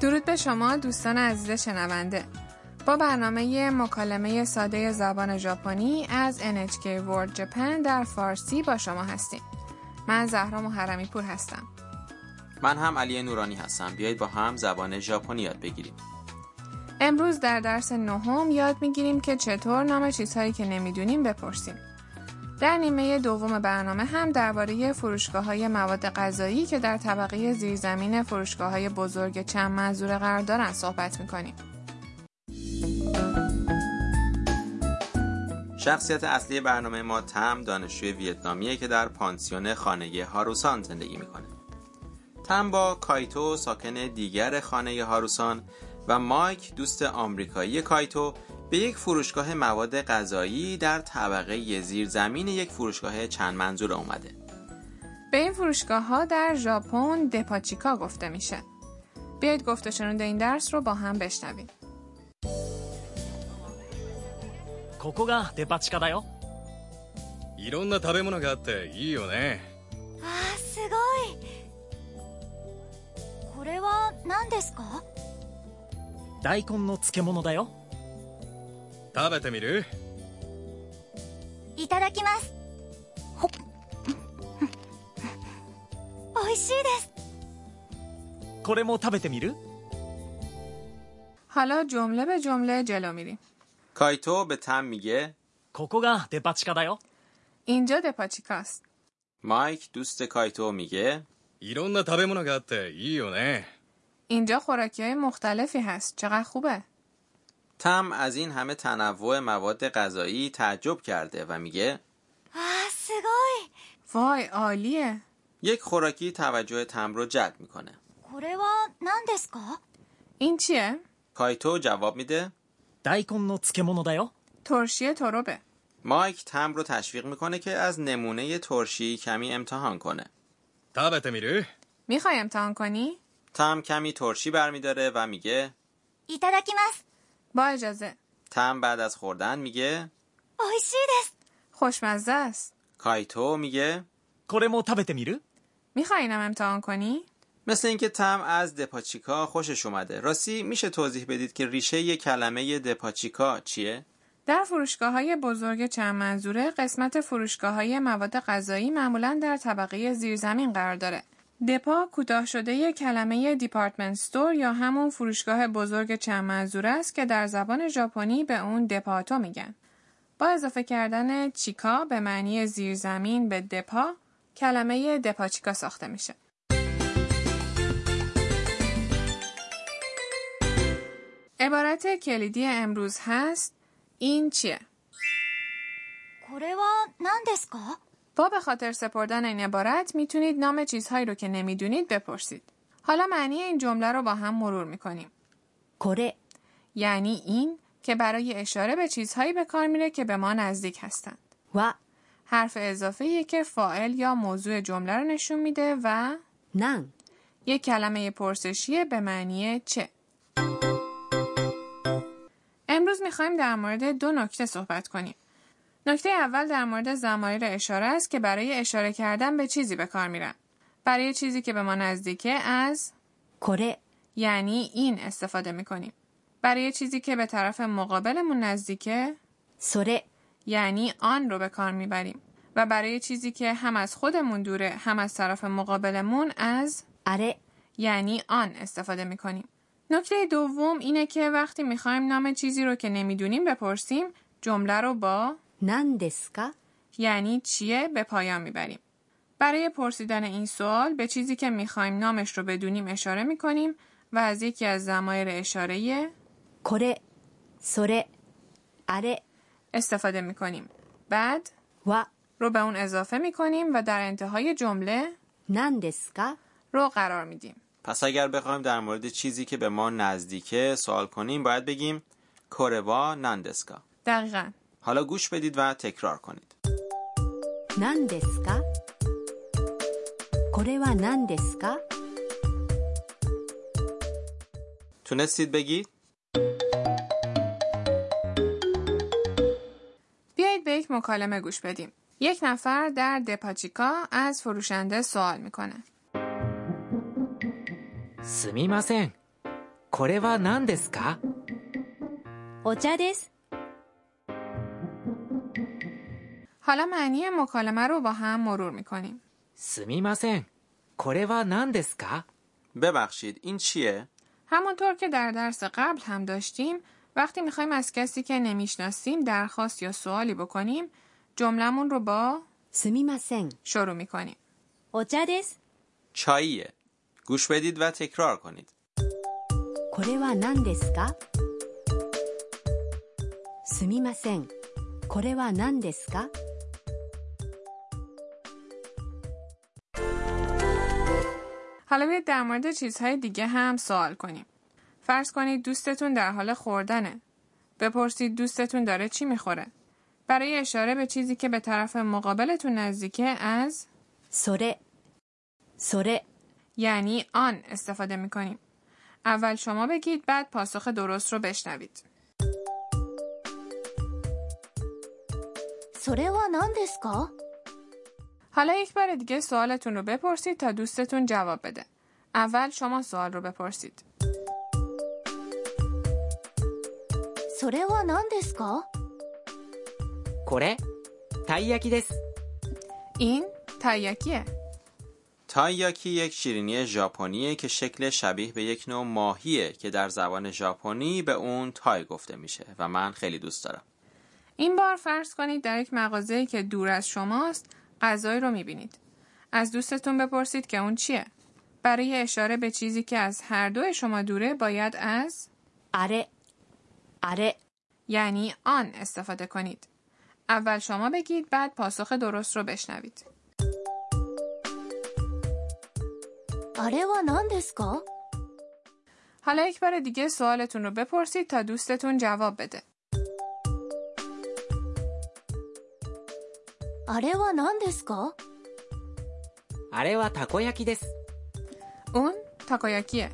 درود به شما دوستان عزیز شنونده. با برنامه مکالمه ساده زبان ژاپنی از NHK World Japan در فارسی با شما هستیم. من زهرا محرمی پور هستم. من هم علی نورانی هستم. بیایید با هم زبان ژاپنی یاد بگیریم. امروز در درس نهم یاد می‌گیریم که چطور نام چیزهایی که نمی‌دونیم بپرسیم. در نیمه دوم برنامه هم درباره فروشگاه های مواد غذایی که در طبقه زیرزمین فروشگاه های بزرگ چند منظور قرار دارن صحبت می‌کنیم. شخصیت اصلی برنامه ما تم دانشجوی ویتنامیه که در پانسیون خانه هاروسان زندگی می‌کنه. تم با کایتو ساکن دیگر خانه هاروسان و مایک دوست آمریکایی کایتو به یک فروشگاه مواد غذایی در طبقه زیر زمین یک فروشگاه چند منظور اومده. به این فروشگاه ها در ژاپن دپاچیکا گفته میشه. بیایید گفت و شنود این درس رو با هم بشنویم. ここがデパ地下だよいろんな食べ物があっていいよねあーすごいこれは何ですか大根の漬物だよ 食べてみるいただきますほっ美味しいです これも食べてみる حالا جمله به جمله جلو میریم. کایتو به تم میگه ここがデパ地下だよ اینجا دپاچیکاست. مایک دوست کایتو میگه いろんな食べ物があっていいよね اینجا خوراکی های مختلفی هست. چقدر خوبه. تم از این همه تنوع مواد غذایی تعجب کرده و میگه سگای وای عالیه. یک خوراکی توجه تم رو جلب می‌کنه. این چیه؟ کایتو جواب میده 大根の漬物だよ. ترشی تروبه. مایک تم رو تشویق می‌کنه که از نمونه ترشی کمی امتحان کنه. 食べてみる می‌خوای امتحان کنی؟ تم کمی ترشی برمیداره و میگه いただきます. با اجازه. تم بعد از خوردن میگه おいしいです خوشمزه است. کایتو میگه これも食べてみる می‌خوای اینم امتحان کنی؟ مثل اینکه تم از دپاچیکا خوشش اومده. راستی میشه توضیح بدید که ریشه یه کلمه دپاچیکا چیه؟ در فروشگاه های بزرگ چند منظوره قسمت فروشگاه های مواد غذایی معمولا در طبقه زیرزمین قرار داره. دپا کوتاه شده کلمه دیپارتمنت ستور یا همون فروشگاه بزرگ چند منظوره است که در زبان ژاپنی به اون دپاتو میگن. با اضافه کردن چیکا به معنی زیرزمین به دپا کلمه دپاچیکا ساخته میشه. عبارت کلیدی امروز هست این چیه؟ با به خاطر سپردن این عبارت می‌تونید نام چیزهایی رو که نمی‌دونید بپرسید. حالا معنی این جمله رو با هم مرور می‌کنیم. کره یعنی این که برای اشاره به چیزهایی به کار میره که به ما نزدیک هستند. و حرف اضافه یه که فائل یا موضوع جمله رو نشون میده و نان یک کلمه پرسشی به معنی چه امروز می‌خوایم در مورد دو نکته صحبت کنیم نکته اول در مورد زمایر اشاره است که برای اشاره کردن به چیزی به کار میرن. برای چیزی که به ما نزدیکه از کره یعنی این استفاده می‌کنیم. برای چیزی که به طرف مقابلمون نزدیکه سره یعنی آن رو به کار می‌بریم و برای چیزی که هم از خودمون دوره هم از طرف مقابلمون از اره یعنی آن استفاده می‌کنیم. نکته دوم اینه که وقتی می‌خوایم نام چیزی رو که نمی‌دونیم بپرسیم جمله رو با نندسکا؟ یعنی چیه به پایان می‌بریم. برای پرسیدن این سوال به چیزی که می‌خوایم نامش رو بدونیم اشاره می‌کنیم و از یکی از ضمایر اشاره کره سره، اره استفاده می‌کنیم. بعد و رو به اون اضافه می‌کنیم و در انتهای جمله نندسکا رو قرار میدیم. پس اگر بخوایم در مورد چیزی که به ما نزدیکه سوال کنیم باید بگیم کوروا نندسکا دقیقا حالا گوش بدید و تکرار کنید. 何ですかこれは何ですか تونستید بگید؟ بیایید به یک مکالمه گوش بدیم. یک نفر در دپاچیکا از فروشنده سوال میکنه. すみません これは何ですかお茶です。 حالا معنی مکالمه رو با هم مرور میکنیم. すみません。これは何ですか ببخشید این چیه؟ همونطور که در درس قبل هم داشتیم وقتی میخوایم از کسی که نمیشناسیم درخواست یا سوالی بکنیم جملمون رو با すみません。 شروع میکنیم. お茶です。 چاییه گوش بدید و تکرار کنید これは何ですかすみません。これは何ですか حالا بیاید در مورد چیزهای دیگه هم سوال کنیم. فرض کنید دوستتون در حال خوردنه. بپرسید دوستتون داره چی می‌خوره. برای اشاره به چیزی که به طرف مقابلتون نزدیکه از سوره سوره یعنی آن استفاده می‌کنیم. اول شما بگید بعد پاسخ درست رو بشنوید. سوره حالا یک بار دیگه سوالتون رو بپرسید تا دوستتون جواب بده. اول شما سوال رو بپرسید. それは何ですかこれたい焼きです。 این تاییکیه. تایاکی یک شیرینی ژاپنیه که شکل شبیه به یک نوع ماهیه که در زبان ژاپنی به اون تای گفته میشه و من خیلی دوست دارم. این بار فرض کنید در یک مغازه‌ای که دور از شماست غذایی رو می‌بینید. از دوستتون بپرسید که اون چیه. برای اشاره به چیزی که از هر دو شما دوره باید از آره آره یعنی آن استفاده کنید. اول شما بگید بعد پاسخ درست رو بشنوید. آره و نان حالا یک بار دیگه سوالتون رو بپرسید تا دوستتون جواب بده. あれは何ですかあれはたこ焼きです。 اون تاکایاکیه.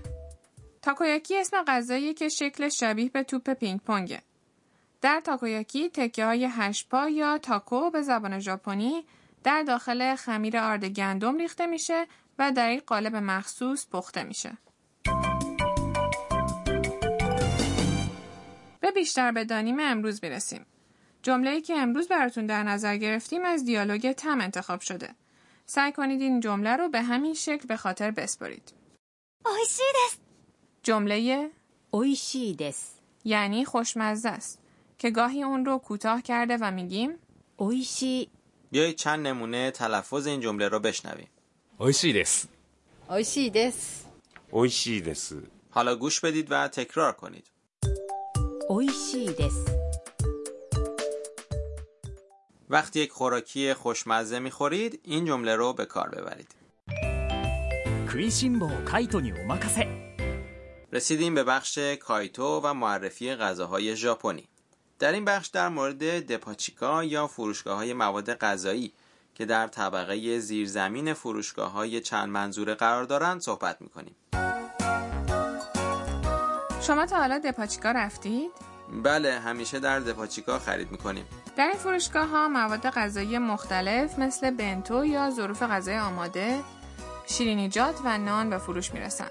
تاکایاکی اسم غذاییه که شکل شبیه به توپ پینگ پونگه. در تاکایاکی تکه های هشپا یا تاکو به زبان ژاپنی در داخل خمیر آرد گندم ریخته میشه و در یک قالب مخصوص پخته میشه. به بیشتر بدانیم امروز میرسیم. جمله ای که امروز براتون در نظر گرفتیم از دیالوگ تم انتخاب شده. سعی کنید این جمله رو به همین شکل به خاطر بسپرید. اویشی دس. جمله اویشی دس یعنی خوشمزه است که گاهی اون رو کوتاه کرده و میگیم اویشی. بیایید چند نمونه تلفظ این جمله رو بشنویم. اویشی دس. اویشی دس. اویشی دس. حالا گوش بدید و تکرار کنید. اویشی دس. وقتی یک خوراکی خوشمزه می‌خورید این جمله رو به کار ببرید رسیدیم به بخش کایتو و معرفی غذاهای ژاپنی. در این بخش در مورد دپاچیکا یا فروشگاه های مواد غذایی که در طبقه زیرزمین فروشگاه های چند منظوره قرار دارند صحبت می‌کنیم. شما تا حالا دپاچیکا رفتید؟ بله همیشه در دپاچیکا خرید می‌کنیم. در این فروشگاه ها مواد غذایی مختلف مثل بنتو یا ظروف غذای آماده، شیرینیجات و نان به فروش می‌رسن.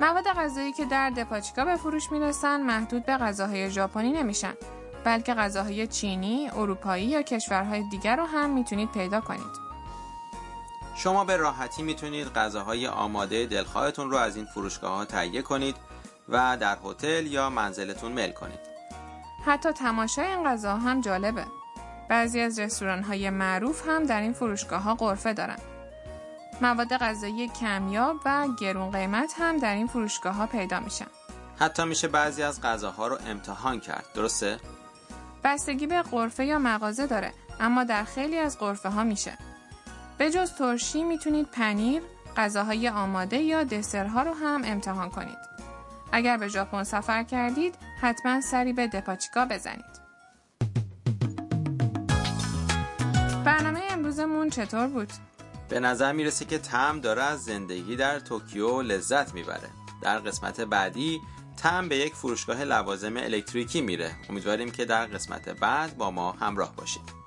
مواد غذایی که در دپاچیکا به فروش می‌رسن محدود به غذاهای ژاپنی نمیشن بلکه غذاهای چینی، اروپایی یا کشورهای دیگر رو هم می‌تونید پیدا کنید. شما به راحتی می‌تونید غذاهای آماده دلخواهتون رو از این فروشگاه ها تهیه کنید و در هتل یا منزلتون میل کنید. حتی تماشای این غذا هم جالبه. بعضی از رستوران های معروف هم در این فروشگاه ها غرفه دارن. مواد غذایی کمیاب و گرون قیمت هم در این فروشگاه ها پیدا میشن. حتی میشه بعضی از غذاها رو امتحان کرد. درسته؟ بستگی به قرفه یا مغازه داره اما در خیلی از قرفه ها میشه. به جز ترشی می‌تونید پنیر، غذاهای آماده یا دسرها رو هم امتحان کنید. اگر به ژاپن سفر کردید حتما سری به دپاچیکا بزنید. برنامه امروزمون چطور بود؟ به نظر می‌رسه که تم داره از زندگی در توکیو لذت می‌بره. در قسمت بعدی تم به یک فروشگاه لوازم الکتریکی میره. امیدواریم که در قسمت بعد با ما همراه باشید.